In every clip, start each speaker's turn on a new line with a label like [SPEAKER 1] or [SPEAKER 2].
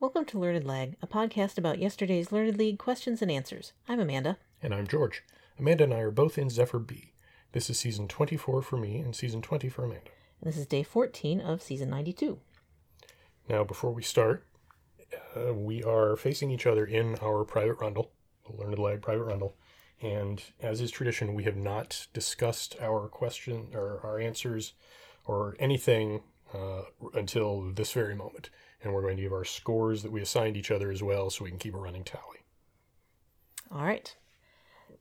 [SPEAKER 1] Welcome to Learned Lag, a podcast about yesterday's Learned League questions and answers. I'm Amanda.
[SPEAKER 2] And I'm George. Amanda and I are both in Zephyr B. This is season 24 for me and season 20 for Amanda.
[SPEAKER 1] And this is day 14 of season 92.
[SPEAKER 2] Now, before we start, uh, we are facing each other in our private rundle, the Learned Lag private rundle. And as is tradition, we have not discussed our question or our answers or anything uh, until this very moment. And we're going to give our scores that we assigned each other as well so we can keep a running tally.
[SPEAKER 1] All right.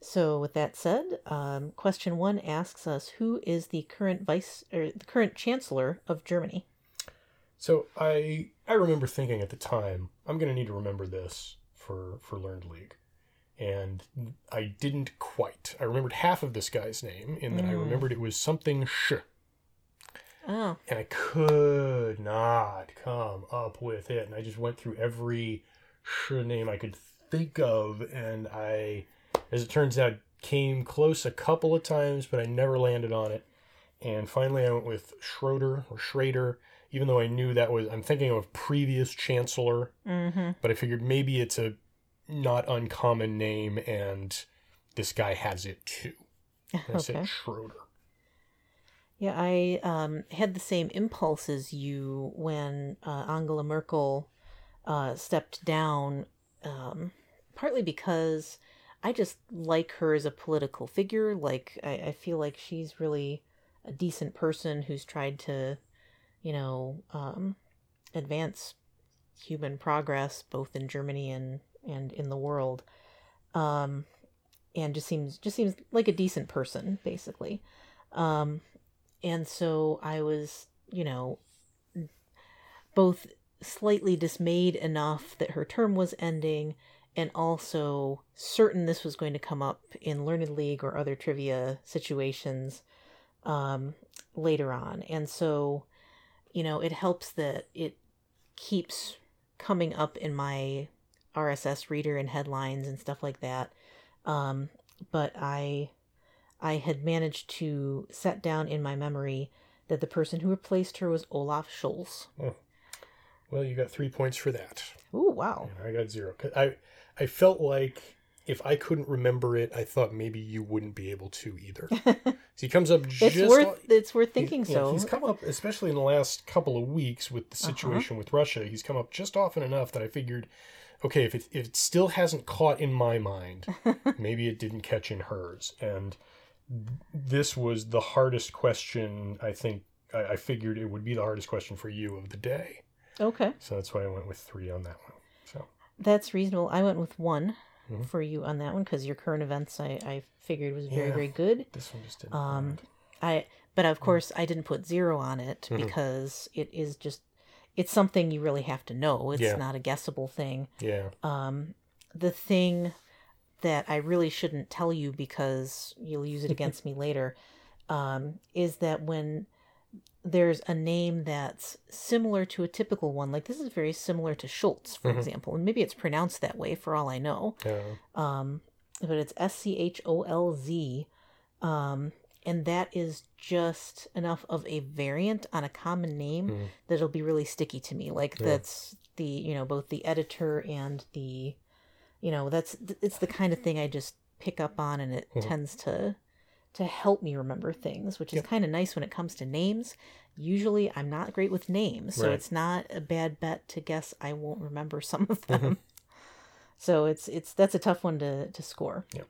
[SPEAKER 1] So, with that said, um, question one asks us who is the current vice or the current chancellor of Germany?
[SPEAKER 2] So I I remember thinking at the time I'm going to need to remember this for for Learned League, and I didn't quite. I remembered half of this guy's name in that I remembered it was something sh,
[SPEAKER 1] Oh,
[SPEAKER 2] and I could not come up with it, and I just went through every name I could think of, and I, as it turns out, came close a couple of times, but I never landed on it. And finally, I went with Schroeder or Schrader, even though I knew that was, I'm thinking of previous chancellor,
[SPEAKER 1] mm-hmm.
[SPEAKER 2] but I figured maybe it's a not uncommon name and this guy has it too. And I said Schroeder.
[SPEAKER 1] Yeah, I um, had the same impulse as you when uh, Angela Merkel uh, stepped down, um, partly because I just like her as a political figure. Like, I, I feel like she's really a decent person who's tried to, you know, um, advance human progress both in Germany and, and in the world. Um, and just seems just seems like a decent person, basically. Um, and so I was, you know, both slightly dismayed enough that her term was ending and also certain this was going to come up in Learned League or other trivia situations um, later on. And so, you know, it helps that it keeps coming up in my RSS reader and headlines and stuff like that. Um, but I I had managed to set down in my memory that the person who replaced her was Olaf Scholz.
[SPEAKER 2] Well, you got three points for that.
[SPEAKER 1] Oh wow.
[SPEAKER 2] And I got zero. I, I felt like if I couldn't remember it, I thought maybe you wouldn't be able to either. so he comes up just.
[SPEAKER 1] It's worth it's worth thinking
[SPEAKER 2] Yeah,
[SPEAKER 1] so.
[SPEAKER 2] he's come up, especially in the last couple of weeks with the
[SPEAKER 1] Uh-huh.
[SPEAKER 2] situation with Russia. He's come up just often enough that I figured, okay, if it, if it still hasn't caught in my mind, maybe it didn't catch in hers. And this was the hardest question. I think I, I figured it would be the hardest question for you of the day.
[SPEAKER 1] Okay.
[SPEAKER 2] So that's why I went with three on that one. So
[SPEAKER 1] That's reasonable. I went with one
[SPEAKER 2] Mhm.
[SPEAKER 1] for you on that one because your current events I, I figured was very,
[SPEAKER 2] Yeah.
[SPEAKER 1] very good.
[SPEAKER 2] this one just didn't.
[SPEAKER 1] Um. I but of course I didn't put zero on it
[SPEAKER 2] Mhm.
[SPEAKER 1] because it is just it's something you really have to know. It's
[SPEAKER 2] Yeah.
[SPEAKER 1] not a guessable thing.
[SPEAKER 2] yeah.
[SPEAKER 1] Um, the thing that I really shouldn't tell you because you'll use it against me later um, is that when there's a name that's similar to a typical one, like this is very similar to Schultz, for
[SPEAKER 2] Mhm.
[SPEAKER 1] example, and maybe it's pronounced that way for all I know
[SPEAKER 2] Yeah.
[SPEAKER 1] um, but it's S C H O L Z, um, and that is just enough of a variant on a common name
[SPEAKER 2] Mm.
[SPEAKER 1] that it'll be really sticky to me. Like
[SPEAKER 2] Yeah.
[SPEAKER 1] that's the you know both the editor and the, you know that's it's the kind of thing I just pick up on, and it
[SPEAKER 2] Mhm.
[SPEAKER 1] tends to to help me remember things, which is
[SPEAKER 2] Yep.
[SPEAKER 1] kind of nice when it comes to names. Usually, I'm not great with names, so
[SPEAKER 2] Right.
[SPEAKER 1] it's not a bad bet to guess I won't remember some of them.
[SPEAKER 2] Mhm.
[SPEAKER 1] So it's it's that's a tough one to to score. Yeah.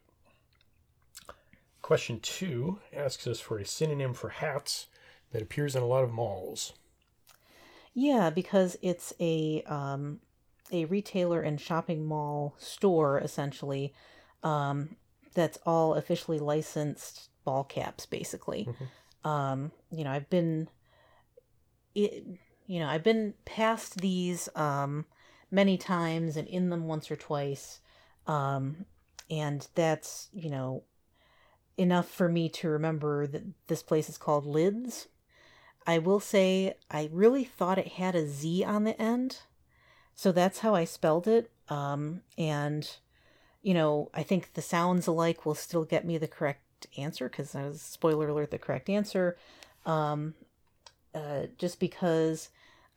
[SPEAKER 2] Question two asks us for a synonym for hats that appears in a lot of malls.
[SPEAKER 1] Yeah, because it's a um a retailer and shopping mall store essentially um that's all officially licensed ball caps basically.
[SPEAKER 2] Mhm.
[SPEAKER 1] Um you know, I've been it you know, I've been past these um many times and in them once or twice. Um and that's, you know, enough for me to remember that this place is called Lids. I will say I really thought it had a Z on the end. So that's how I spelled it. Um, and, you know, I think the sounds alike will still get me the correct answer because I was, spoiler alert, the correct answer. Um, uh, just because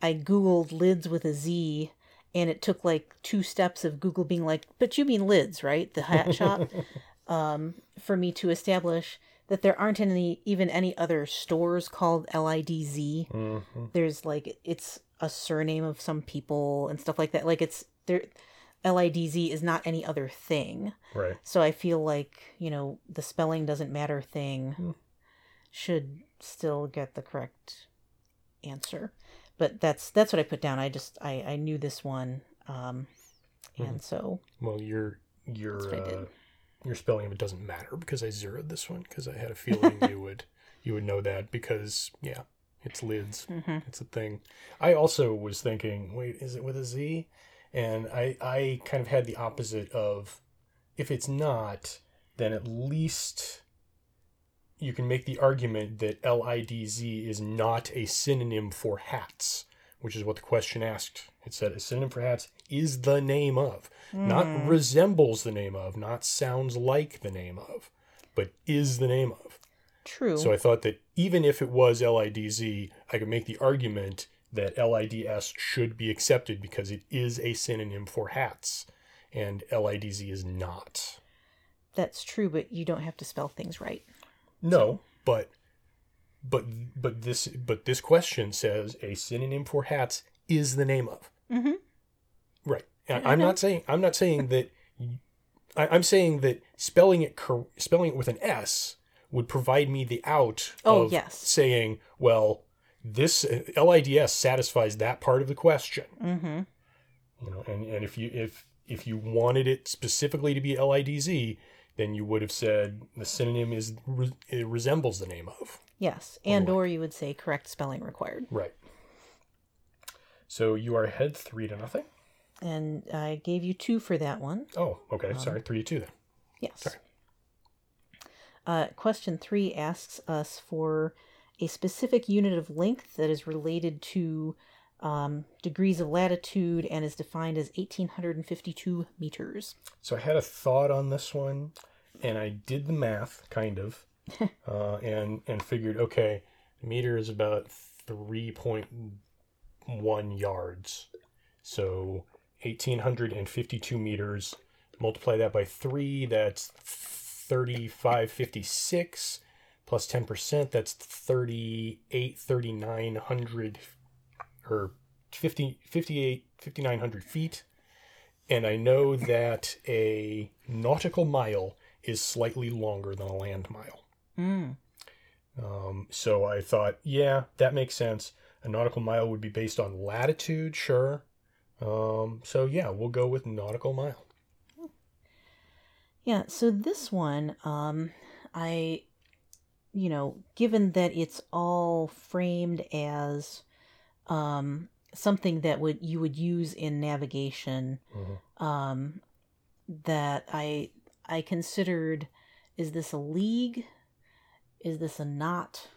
[SPEAKER 1] I Googled lids with a Z and it took like two steps of Google being like, "But you mean lids, right? The hat shop," um, for me to establish that there aren't any even any other stores called LIDZ.
[SPEAKER 2] Mm-hmm.
[SPEAKER 1] There's like it's a surname of some people and stuff like that. Like it's there. LIDZ is not any other thing.
[SPEAKER 2] Right.
[SPEAKER 1] So I feel like, you know, the spelling doesn't matter thing
[SPEAKER 2] Hmm.
[SPEAKER 1] should still get the correct answer. But that's that's what I put down. I just I I knew this one um and so
[SPEAKER 2] Well, your your
[SPEAKER 1] That's what I did.
[SPEAKER 2] uh, your spelling of it doesn't matter because I zeroed this one because I had a feeling you would you would know that because yeah, it's lids.
[SPEAKER 1] mhm.
[SPEAKER 2] It's a thing. I also was thinking, wait, is it with a Z? And I I kind of had the opposite of if it's not, then at least you can make the argument that LIDZ is not a synonym for hats, which is what the question asked. It said a synonym for hats is the name of, not
[SPEAKER 1] Mm.
[SPEAKER 2] resembles the name of, not sounds like the name of, but is the name of.
[SPEAKER 1] true.
[SPEAKER 2] So I thought that even if it was LIDZ, I could make the argument that LIDS should be accepted because it is a synonym for hats, and LIDZ is not.
[SPEAKER 1] that's true, but you don't have to spell things right.
[SPEAKER 2] No, but but but this but this question says a synonym for hats is the name of.
[SPEAKER 1] Mhm.
[SPEAKER 2] Right.
[SPEAKER 1] I
[SPEAKER 2] I'm not saying I'm not saying that. I, I'm saying that spelling it spelling it with an S would provide me the out
[SPEAKER 1] Oh,
[SPEAKER 2] of
[SPEAKER 1] yes.
[SPEAKER 2] saying, well, this uh, LIDS satisfies that part of the question.
[SPEAKER 1] Mhm.
[SPEAKER 2] You know, and, and if you if if you wanted it specifically to be LIDZ, then you would have said the synonym is it resembles the name of.
[SPEAKER 1] Yes. And or you would say correct spelling required.
[SPEAKER 2] Right. So you are ahead three to nothing.
[SPEAKER 1] And I gave you 2 for that one.
[SPEAKER 2] Oh, okay. Sorry, three to two then.
[SPEAKER 1] Yes.
[SPEAKER 2] Sorry.
[SPEAKER 1] Uh, question three asks us for a specific unit of length that is related to um, degrees of latitude and is defined as 1852 meters.
[SPEAKER 2] So I had a thought on this one, and I did the math, kind of, uh, and and figured, okay, meter is about three point one yards, so eighteen hundred and fifty-two meters. Multiply that by three, that's thirty-five fifty-six. Plus ten percent, that's thirty-eight thirty-nine hundred, or 50, 58, 5900 feet and I know that a nautical mile is slightly longer than a land mile.
[SPEAKER 1] Mm.
[SPEAKER 2] Um, so I thought, yeah, that makes sense. A nautical mile would be based on latitude, sure. Um, so yeah, we'll go with nautical mile.
[SPEAKER 1] Yeah, so this one, um, I, you know, given that it's all framed as um, something that would you would use in navigation,
[SPEAKER 2] Mhm.
[SPEAKER 1] um, that I I considered, is this a league? Is this a knot?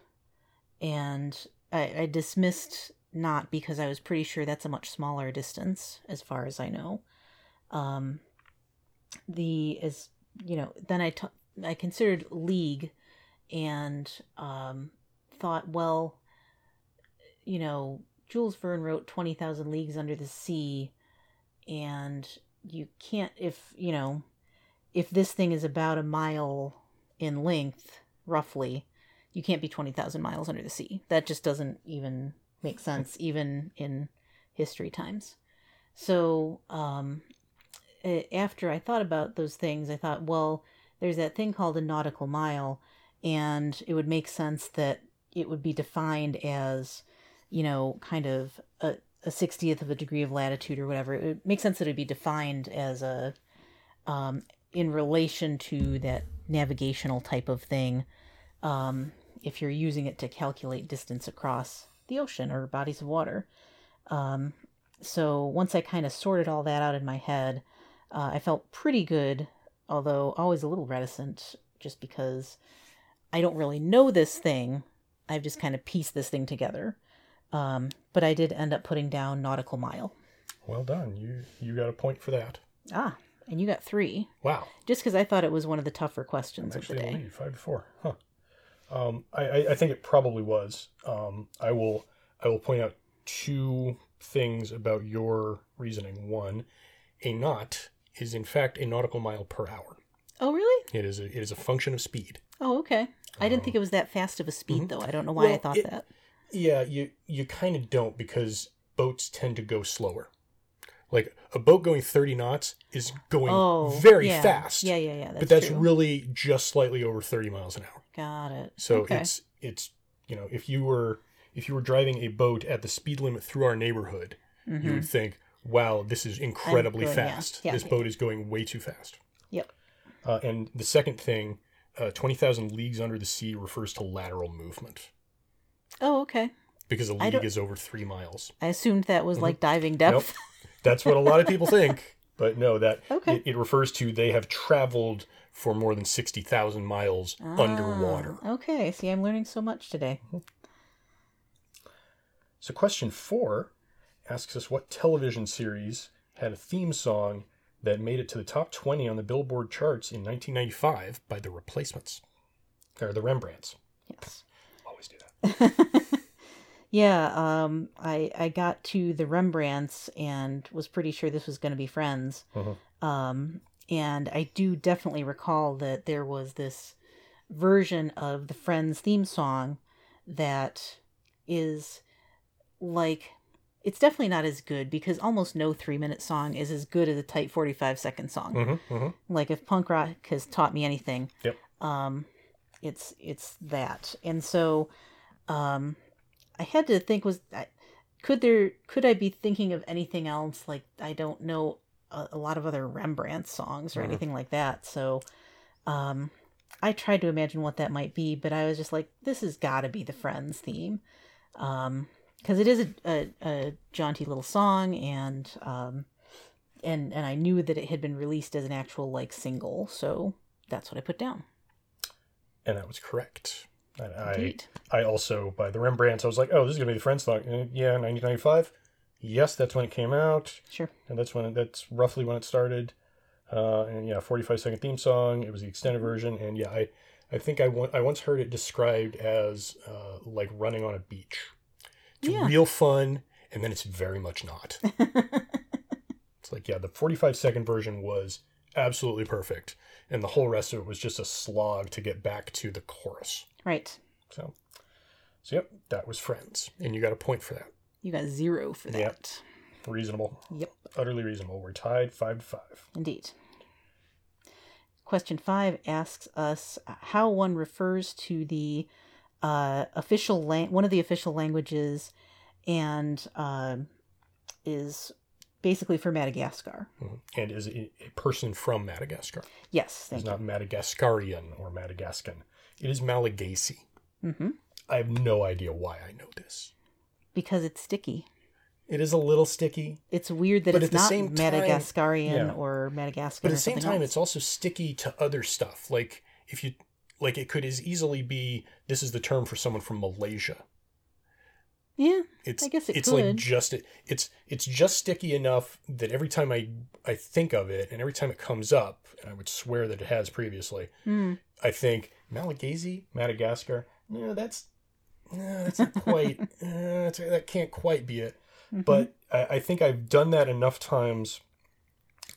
[SPEAKER 1] And I, I dismissed knot because I was pretty sure that's a much smaller distance, as far as I know. Um, the as you know, then I t- I considered league, and um, thought, well, you know, Jules Verne wrote Twenty Thousand Leagues Under the Sea, and you can't if you know if this thing is about a mile in length roughly you can't be 20,000 miles under the sea. That just doesn't even make sense even in history times. So um after i thought about those things i thought well there's that thing called a nautical mile and it would make sense that it would be defined as you know kind of a, a 60th of a degree of latitude or whatever. It would make sense that it would be defined as a um, in relation to that navigational type of thing um, if you're using it to calculate distance across the ocean or bodies of water. Um, so once i kind of sorted all that out in my head uh, i felt pretty good although always a little reticent just because i don't really know this thing i've just kind of pieced this thing together um, but i did end up putting down nautical mile
[SPEAKER 2] Well done. You you got a point for that.
[SPEAKER 1] ah and you got three
[SPEAKER 2] Wow.
[SPEAKER 1] just because I thought it was one of the tougher questions of the
[SPEAKER 2] Actually,
[SPEAKER 1] day.
[SPEAKER 2] lead, five to four. Huh. Um, I, I, I think it probably was. Um, I will I will point out two things about your reasoning. One, a knot is in fact a nautical mile per hour.
[SPEAKER 1] Oh, really?
[SPEAKER 2] It is a, it is a function of speed.
[SPEAKER 1] Oh, okay. I didn't think it was that fast of a speed, mm-hmm. though. I don't know why I thought
[SPEAKER 2] it-
[SPEAKER 1] that.
[SPEAKER 2] Yeah, you you kind of don't because boats tend to go slower. Like a boat going 30 knots is going
[SPEAKER 1] Oh,
[SPEAKER 2] very
[SPEAKER 1] yeah.
[SPEAKER 2] fast.
[SPEAKER 1] Yeah, yeah, yeah. That's
[SPEAKER 2] but that's
[SPEAKER 1] true.
[SPEAKER 2] really just slightly over 30 miles an hour.
[SPEAKER 1] Got it.
[SPEAKER 2] So
[SPEAKER 1] okay.
[SPEAKER 2] it's it's you know, if you were if you were driving a boat at the speed limit through our neighborhood, you mm-hmm. would think, "Wow, this is incredibly
[SPEAKER 1] going-
[SPEAKER 2] fast.
[SPEAKER 1] yeah,
[SPEAKER 2] this
[SPEAKER 1] yeah.
[SPEAKER 2] boat is going way too fast."
[SPEAKER 1] Yep.
[SPEAKER 2] Uh, and the second thing, uh, 20,000 leagues under the sea refers to lateral movement
[SPEAKER 1] Oh, okay.
[SPEAKER 2] because a league is over 3 miles.
[SPEAKER 1] I assumed that
[SPEAKER 2] Mm-hmm.
[SPEAKER 1] was like diving depth.
[SPEAKER 2] That's what a lot of people think, but no, that
[SPEAKER 1] Okay.
[SPEAKER 2] it, it refers to they have traveled for more than 60,000 miles underwater.
[SPEAKER 1] Ah, Okay. See, I'm learning so much today.
[SPEAKER 2] So, question four asks us what television series had a theme song that made it to the top 20 on the Billboard charts in 1995 by the Replacements, or the Rembrandts.
[SPEAKER 1] Yes.
[SPEAKER 2] Always do that.
[SPEAKER 1] Yeah, um, I I got to the Rembrandts and was pretty sure this was going to be Friends.
[SPEAKER 2] Mhm.
[SPEAKER 1] Um, and I do definitely recall that there was this version of the Friends theme song that is like it's definitely not as good because almost no three minute song is as good as a tight 45 second song.
[SPEAKER 2] Hmm hmm
[SPEAKER 1] like if punk rock has taught me anything
[SPEAKER 2] Yep.
[SPEAKER 1] um it's it's that. And so um i had to think was I, could there could i be thinking of anything else? Like i don't know a, a lot of other rembrandt songs or
[SPEAKER 2] Mhm.
[SPEAKER 1] anything like that. So um i tried to imagine what that might be but i was just like this has got to be the friends theme. Um because it is a, a, a jaunty little song and um and and I knew that it had been released as an actual like single, so that's what I put down.
[SPEAKER 2] And that was correct. And I,
[SPEAKER 1] Indeed.
[SPEAKER 2] I also, by the Rembrandts, I was like, oh, this is going to be the Friends song. Uh, yeah, 1995. Yes, that's when it came out.
[SPEAKER 1] Sure.
[SPEAKER 2] and that's when it, that's roughly when it started. Uh, and yeah, 45 second theme song. It was the extended version, and yeah, I I think I, I once heard it described as uh, like running on a beach. It's
[SPEAKER 1] Yeah.
[SPEAKER 2] real fun, and then it's very much not. it's like yeah, the 45 second version was absolutely perfect, and the whole rest of it was just a slog to get back to the chorus.
[SPEAKER 1] Right.
[SPEAKER 2] So, so yep, that was Friends, and you got a point for that.
[SPEAKER 1] You got zero for that.
[SPEAKER 2] Yep. Reasonable,
[SPEAKER 1] Yep.
[SPEAKER 2] utterly reasonable. We're tied five to five.
[SPEAKER 1] Indeed. Question five asks us uh, how one refers to the uh, official lang- one of the official languages, and uh, is basically for Madagascar.
[SPEAKER 2] Mhm. and is a, a person from Madagascar.
[SPEAKER 1] Yes,
[SPEAKER 2] It's
[SPEAKER 1] thank
[SPEAKER 2] not Madagascarian or Madagascan. It is Malagasy.
[SPEAKER 1] you. hmm
[SPEAKER 2] I have no idea why I know this.
[SPEAKER 1] Because it's sticky.
[SPEAKER 2] It is a little sticky,
[SPEAKER 1] It's weird that
[SPEAKER 2] But
[SPEAKER 1] it's not
[SPEAKER 2] same time-
[SPEAKER 1] Madagascarian
[SPEAKER 2] yeah.
[SPEAKER 1] or Madagascar.
[SPEAKER 2] but at the same time,
[SPEAKER 1] else.
[SPEAKER 2] it's also sticky to other stuff. Like if you, like it could as easily be this is the term for someone from Malaysia.
[SPEAKER 1] yeah.
[SPEAKER 2] It's
[SPEAKER 1] I guess it
[SPEAKER 2] it's like
[SPEAKER 1] could.
[SPEAKER 2] just it's it's just sticky enough that every time I I think of it and every time it comes up, and I would swear that it has previously,
[SPEAKER 1] Hmm.
[SPEAKER 2] I think Malagasy, Madagascar. No, that's no, that's not quite. uh, that's, that can't quite be it.
[SPEAKER 1] Mhm.
[SPEAKER 2] But I, I think I've done that enough times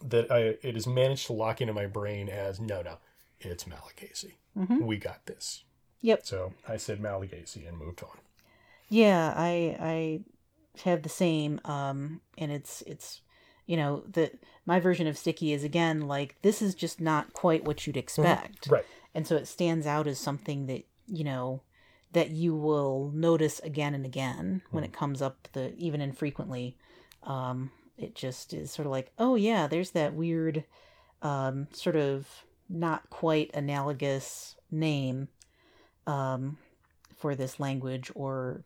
[SPEAKER 2] that I it has managed to lock into my brain as no, no, it's Malagasy.
[SPEAKER 1] Mhm.
[SPEAKER 2] We got this.
[SPEAKER 1] Yep.
[SPEAKER 2] So I said Malagasy and moved on.
[SPEAKER 1] Yeah, I I have the same um and it's it's you know, the my version of sticky is again like this is just not quite what you'd expect.
[SPEAKER 2] Right.
[SPEAKER 1] And so it stands out as something that, you know, that you will notice again and again when it comes up the even infrequently. Um it just is sort of like, oh yeah, there's that weird um sort of not quite analogous name um for this language or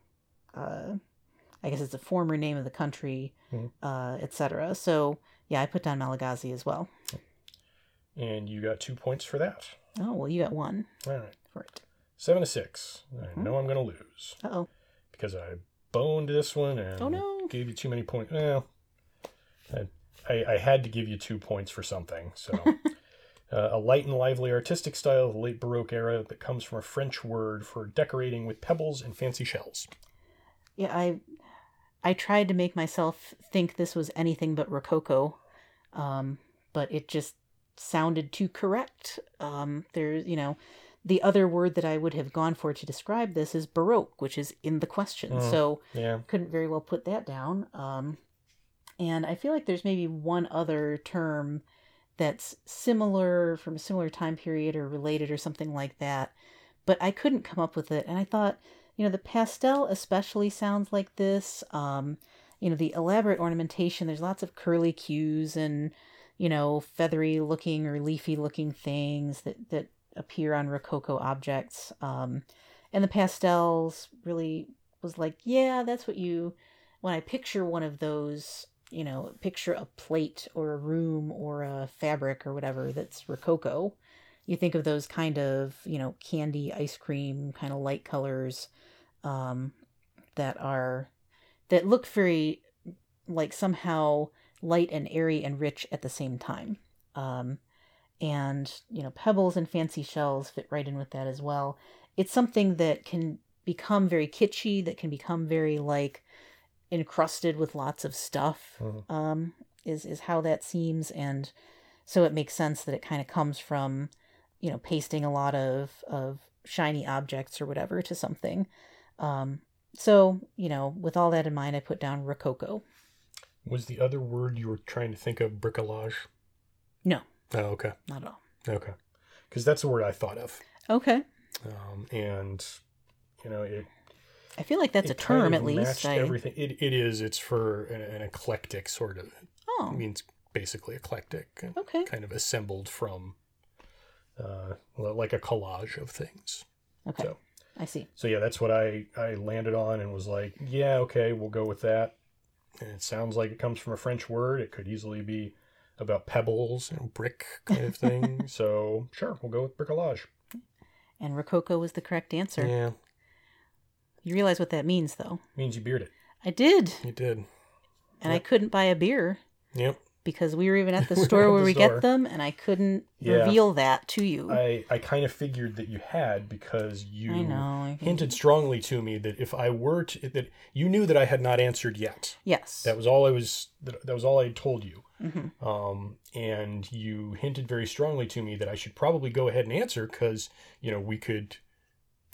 [SPEAKER 1] uh, I guess it's a former name of the country,
[SPEAKER 2] Mhm.
[SPEAKER 1] uh, etc. So yeah, I put down Malagasy as well.
[SPEAKER 2] And you got two points for that.
[SPEAKER 1] Oh well, you got one
[SPEAKER 2] All right.
[SPEAKER 1] for it.
[SPEAKER 2] Seven to six. I
[SPEAKER 1] Mhm.
[SPEAKER 2] know I'm going to lose
[SPEAKER 1] Uh oh.
[SPEAKER 2] because I boned this one and
[SPEAKER 1] Oh, no.
[SPEAKER 2] gave you too many points. Well, I, I, I had to give you two points for something. So, uh, a light and lively artistic style of the late Baroque era that comes from a French word for decorating with pebbles and fancy shells.
[SPEAKER 1] Yeah, I I tried to make myself think this was anything but Rococo, um, but it just sounded too correct. Um, there's, you know, the other word that I would have gone for to describe this is Baroque, which is in the question.
[SPEAKER 2] Mm.
[SPEAKER 1] So
[SPEAKER 2] Yeah.
[SPEAKER 1] couldn't very well put that down. Um, and I feel like there's maybe one other term that's similar from a similar time period or related or something like that, but I couldn't come up with it. And I thought, you know, the pastel especially sounds like this. Um, you know, the elaborate ornamentation, there's lots of curly cues and, you know, feathery looking or leafy looking things that, that appear on Rococo objects. Um, and the pastels really was like, yeah, that's what you, when I picture one of those, you know, picture a plate or a room or a fabric or whatever that's Rococo, you think of those kind of, you know, candy, ice cream, kind of light colors um, that are, that look very like somehow light and airy and rich at the same time. Um, and, you know, pebbles and fancy shells fit right in with that as well. It's something that can become very kitschy, that can become very like encrusted with lots of stuff,
[SPEAKER 2] Mhm.
[SPEAKER 1] um, is, is how that seems. And so it makes sense that it kind of comes from, you know, pasting a lot of, of shiny objects or whatever to something. Um, so, you know, with all that in mind, I put down Rococo.
[SPEAKER 2] Was the other word you were trying to think of bricolage?
[SPEAKER 1] No.
[SPEAKER 2] Oh, okay.
[SPEAKER 1] Not at all.
[SPEAKER 2] Okay. Because that's the word I thought of.
[SPEAKER 1] Okay.
[SPEAKER 2] Um, and, you know, it.
[SPEAKER 1] I feel like that's a
[SPEAKER 2] it kind
[SPEAKER 1] term
[SPEAKER 2] of
[SPEAKER 1] at least. I,
[SPEAKER 2] Everything. It, it is. It's for an, an eclectic sort of.
[SPEAKER 1] oh,
[SPEAKER 2] It means basically eclectic.
[SPEAKER 1] okay.
[SPEAKER 2] Kind of assembled from, uh, like a collage of things.
[SPEAKER 1] Okay.
[SPEAKER 2] So,
[SPEAKER 1] I see.
[SPEAKER 2] so yeah, that's what I I landed on and was like, yeah, okay, we'll go with that. And it sounds like it comes from a French word. It could easily be about pebbles and brick kind of thing. so sure, we'll go with bricolage.
[SPEAKER 1] And Rococo was the correct answer.
[SPEAKER 2] Yeah,
[SPEAKER 1] You realize what that means, though.
[SPEAKER 2] means you beard it.
[SPEAKER 1] I did.
[SPEAKER 2] You did.
[SPEAKER 1] And I couldn't buy a beer
[SPEAKER 2] Yep.
[SPEAKER 1] because we were even at the store where
[SPEAKER 2] the
[SPEAKER 1] we
[SPEAKER 2] store.
[SPEAKER 1] get them, and I couldn't
[SPEAKER 2] Yeah.
[SPEAKER 1] reveal that to you. I,
[SPEAKER 2] I I kind of figured that you had because you
[SPEAKER 1] know. I
[SPEAKER 2] hinted strongly to me that if I were to that you knew that I had not answered yet.
[SPEAKER 1] Yes.
[SPEAKER 2] That was all I was that, that was all I had told you.
[SPEAKER 1] hmm
[SPEAKER 2] Um, and you hinted very strongly to me that I should probably go ahead and answer because you know we could,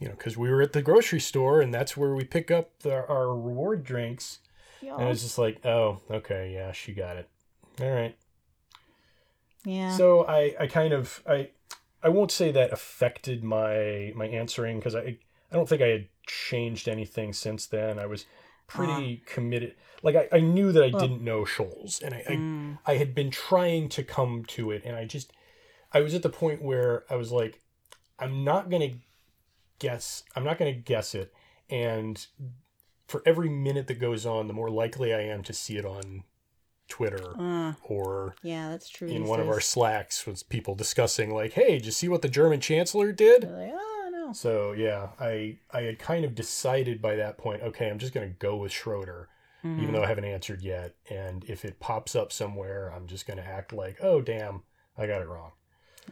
[SPEAKER 2] you know, because we were at the grocery store and that's where we pick up the, our reward drinks. And I was just like, oh, okay, yeah, she got it. All right.
[SPEAKER 1] yeah.
[SPEAKER 2] So I, I kind of I I won't say that affected my my answering because I I don't think I had changed anything since then. I was pretty committed. Like I, I knew that I
[SPEAKER 1] Well-
[SPEAKER 2] didn't know Scholz, and I, I
[SPEAKER 1] Mm,
[SPEAKER 2] I had been trying to come to it, and I just I was at the point where I was like, I'm not gonna guess. I'm not gonna guess it, and for every minute that goes on, the more likely I am to see it on Twitter
[SPEAKER 1] uh,
[SPEAKER 2] or
[SPEAKER 1] yeah, that's true.
[SPEAKER 2] in one of our slacks was people discussing like, "Hey, did you see what the German chancellor did?"
[SPEAKER 1] Like, oh no.
[SPEAKER 2] So yeah, I I had kind of decided by that point, okay, I'm just gonna go with Schroeder,
[SPEAKER 1] Mhm.
[SPEAKER 2] even though I haven't answered yet. And if it pops up somewhere, I'm just gonna act like, oh damn, I got it wrong.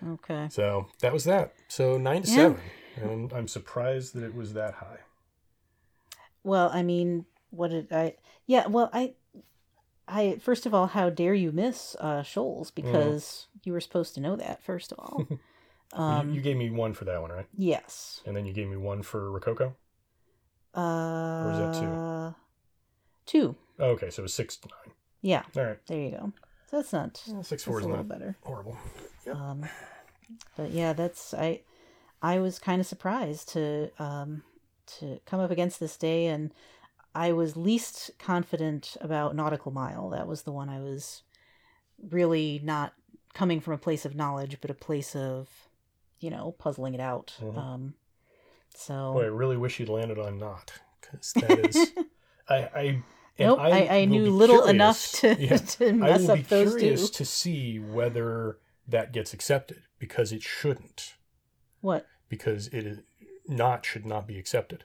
[SPEAKER 1] Okay.
[SPEAKER 2] So that was that. So nine to
[SPEAKER 1] Yeah.
[SPEAKER 2] seven, and I'm surprised that it was that high.
[SPEAKER 1] Well, I mean, what did I? Yeah. Well, I. I first of all, how dare you miss uh, Scholz because you were supposed to know that first of all.
[SPEAKER 2] You-
[SPEAKER 1] Um,
[SPEAKER 2] you, gave me one for that one, right?
[SPEAKER 1] yes.
[SPEAKER 2] And then you gave me one for Rococo.
[SPEAKER 1] Uh, or
[SPEAKER 2] is that two?
[SPEAKER 1] Two.
[SPEAKER 2] Oh, okay, so it was six to nine.
[SPEAKER 1] Yeah.
[SPEAKER 2] All right,
[SPEAKER 1] There you go. So that's not.
[SPEAKER 2] well, six four
[SPEAKER 1] a little better.
[SPEAKER 2] horrible. Yep.
[SPEAKER 1] Um, but yeah, that's I. I was kind of surprised to um to come up against this day, and I was least confident about nautical mile. That was the one I was really not coming from a place of knowledge, but a place of, you know, puzzling it out.
[SPEAKER 2] Mhm.
[SPEAKER 1] Um, so
[SPEAKER 2] Boy, I really wish you'd landed on not, because that is, I, I,
[SPEAKER 1] nope, I, I
[SPEAKER 2] will
[SPEAKER 1] knew little
[SPEAKER 2] curious-
[SPEAKER 1] enough to
[SPEAKER 2] yeah,
[SPEAKER 1] to
[SPEAKER 2] I
[SPEAKER 1] mess
[SPEAKER 2] will
[SPEAKER 1] up
[SPEAKER 2] be
[SPEAKER 1] those two.
[SPEAKER 2] curious to see whether that gets accepted because it shouldn't,
[SPEAKER 1] What?
[SPEAKER 2] Because it is not should not be accepted.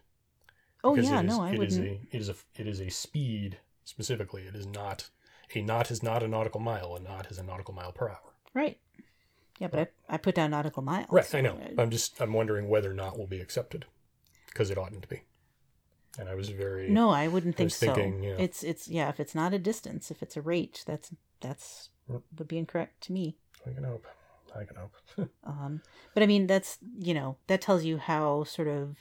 [SPEAKER 1] Oh
[SPEAKER 2] because
[SPEAKER 1] yeah,
[SPEAKER 2] it is,
[SPEAKER 1] no, I
[SPEAKER 2] it
[SPEAKER 1] wouldn't.
[SPEAKER 2] is a it is a it is a speed specifically. It is not a knot is not a nautical mile. A knot is a nautical mile per hour.
[SPEAKER 1] Right. Yeah, but I, I put down nautical miles.
[SPEAKER 2] Right, I know. I'm just I'm wondering whether not will be accepted because it oughtn't to be. and I was very
[SPEAKER 1] No, I wouldn't
[SPEAKER 2] I
[SPEAKER 1] think so.
[SPEAKER 2] thinking, yeah.
[SPEAKER 1] It's it's yeah. If it's not a distance, if it's a rate, that's that's
[SPEAKER 2] Mm.
[SPEAKER 1] would be incorrect to me.
[SPEAKER 2] I can hope. I can hope.
[SPEAKER 1] Um, but I mean, that's you know that tells you how sort of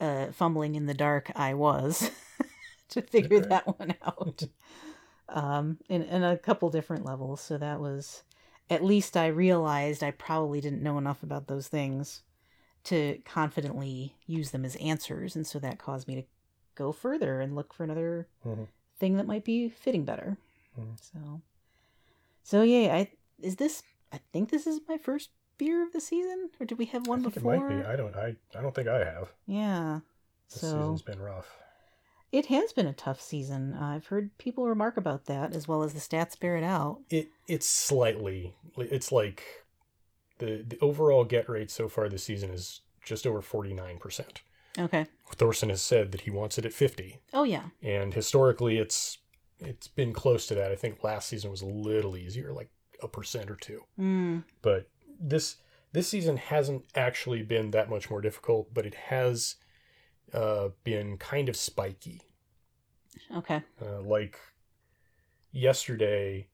[SPEAKER 1] uh, fumbling in the dark I was to figure that one out. um, in in a couple different levels. So that was at least I realized I probably didn't know enough about those things to confidently use them as answers, and so that caused me to go further and look for another
[SPEAKER 2] Mhm.
[SPEAKER 1] thing that might be fitting better.
[SPEAKER 2] Mhm.
[SPEAKER 1] So, so yeah, I is this. I think this is my first beer of the season, or did we have one before?
[SPEAKER 2] it might be. I don't. I. I don't think I have.
[SPEAKER 1] Yeah.
[SPEAKER 2] This
[SPEAKER 1] So
[SPEAKER 2] season's been rough.
[SPEAKER 1] it has been a tough season. I've heard people remark about that, as well as the stats bear it out.
[SPEAKER 2] It. It's slightly. It's like the the overall get rate so far this season is just over forty nine percent.
[SPEAKER 1] Okay.
[SPEAKER 2] Thorsten has said that he wants it at fifty.
[SPEAKER 1] Oh yeah.
[SPEAKER 2] and historically it's it's been close to that. I think last season was a little easier, like a percent or two.
[SPEAKER 1] Mm.
[SPEAKER 2] but this this season hasn't actually been that much more difficult, but it has uh, been kind of spiky.
[SPEAKER 1] Okay.
[SPEAKER 2] Uh, like yesterday,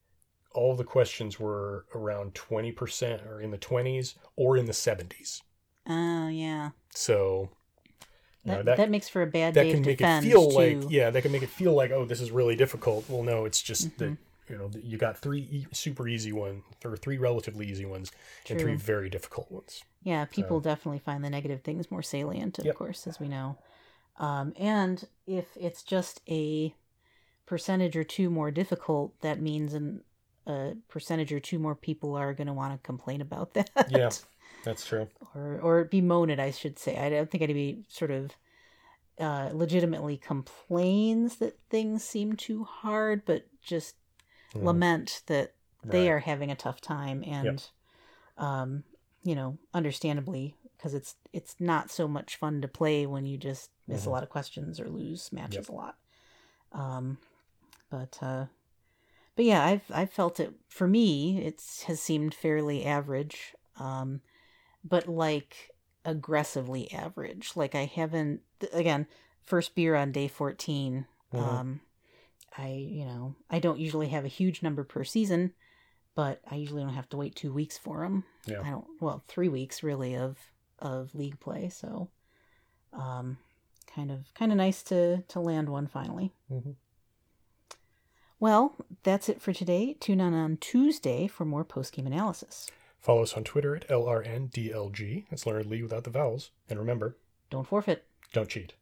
[SPEAKER 2] all the questions were around twenty percent, or in the twenties, or in the seventies.
[SPEAKER 1] Oh yeah.
[SPEAKER 2] So you know,
[SPEAKER 1] That,
[SPEAKER 2] that
[SPEAKER 1] that makes for a bad
[SPEAKER 2] that
[SPEAKER 1] day
[SPEAKER 2] can make
[SPEAKER 1] defend
[SPEAKER 2] it feel
[SPEAKER 1] too.
[SPEAKER 2] like yeah, that can make it feel like oh, this is really difficult. Well, no, it's just that
[SPEAKER 1] Mhm.
[SPEAKER 2] You know you got three super easy ones, or three relatively easy ones, and three very difficult ones.
[SPEAKER 1] Yeah, people definitely find the negative things more salient, of
[SPEAKER 2] Yep.
[SPEAKER 1] course, as we know. Um, and if it's just a percentage or two more difficult, that means an, a percentage or two more people are going to want to complain about that.
[SPEAKER 2] Yeah. That's true.
[SPEAKER 1] or or bemoan it, I should say. I don't think anybody sort of uh, legitimately complains that things seem too hard, but just
[SPEAKER 2] Mhm.
[SPEAKER 1] lament that they
[SPEAKER 2] Right.
[SPEAKER 1] are having a tough time and um you know understandably because it's it's not so much fun to play when you just miss a
[SPEAKER 2] Mhm.
[SPEAKER 1] lot of questions or lose matches
[SPEAKER 2] Yep.
[SPEAKER 1] a lot um but uh but yeah i've i've felt it for me it's has seemed fairly average um but like aggressively average like i haven't again first beer on day 14
[SPEAKER 2] Mhm.
[SPEAKER 1] um i you know i don't usually have a huge number per season but i usually don't have to wait two weeks for them
[SPEAKER 2] Yeah.
[SPEAKER 1] i don't well three weeks really of of league play so um kind of kind of nice to to land one finally
[SPEAKER 2] Mhm.
[SPEAKER 1] well that's it for today tune in on tuesday for more post game analysis
[SPEAKER 2] Follow us on Twitter at LRNDLG. That's Learned Lee without the vowels. And remember,
[SPEAKER 1] don't forfeit
[SPEAKER 2] don't cheat.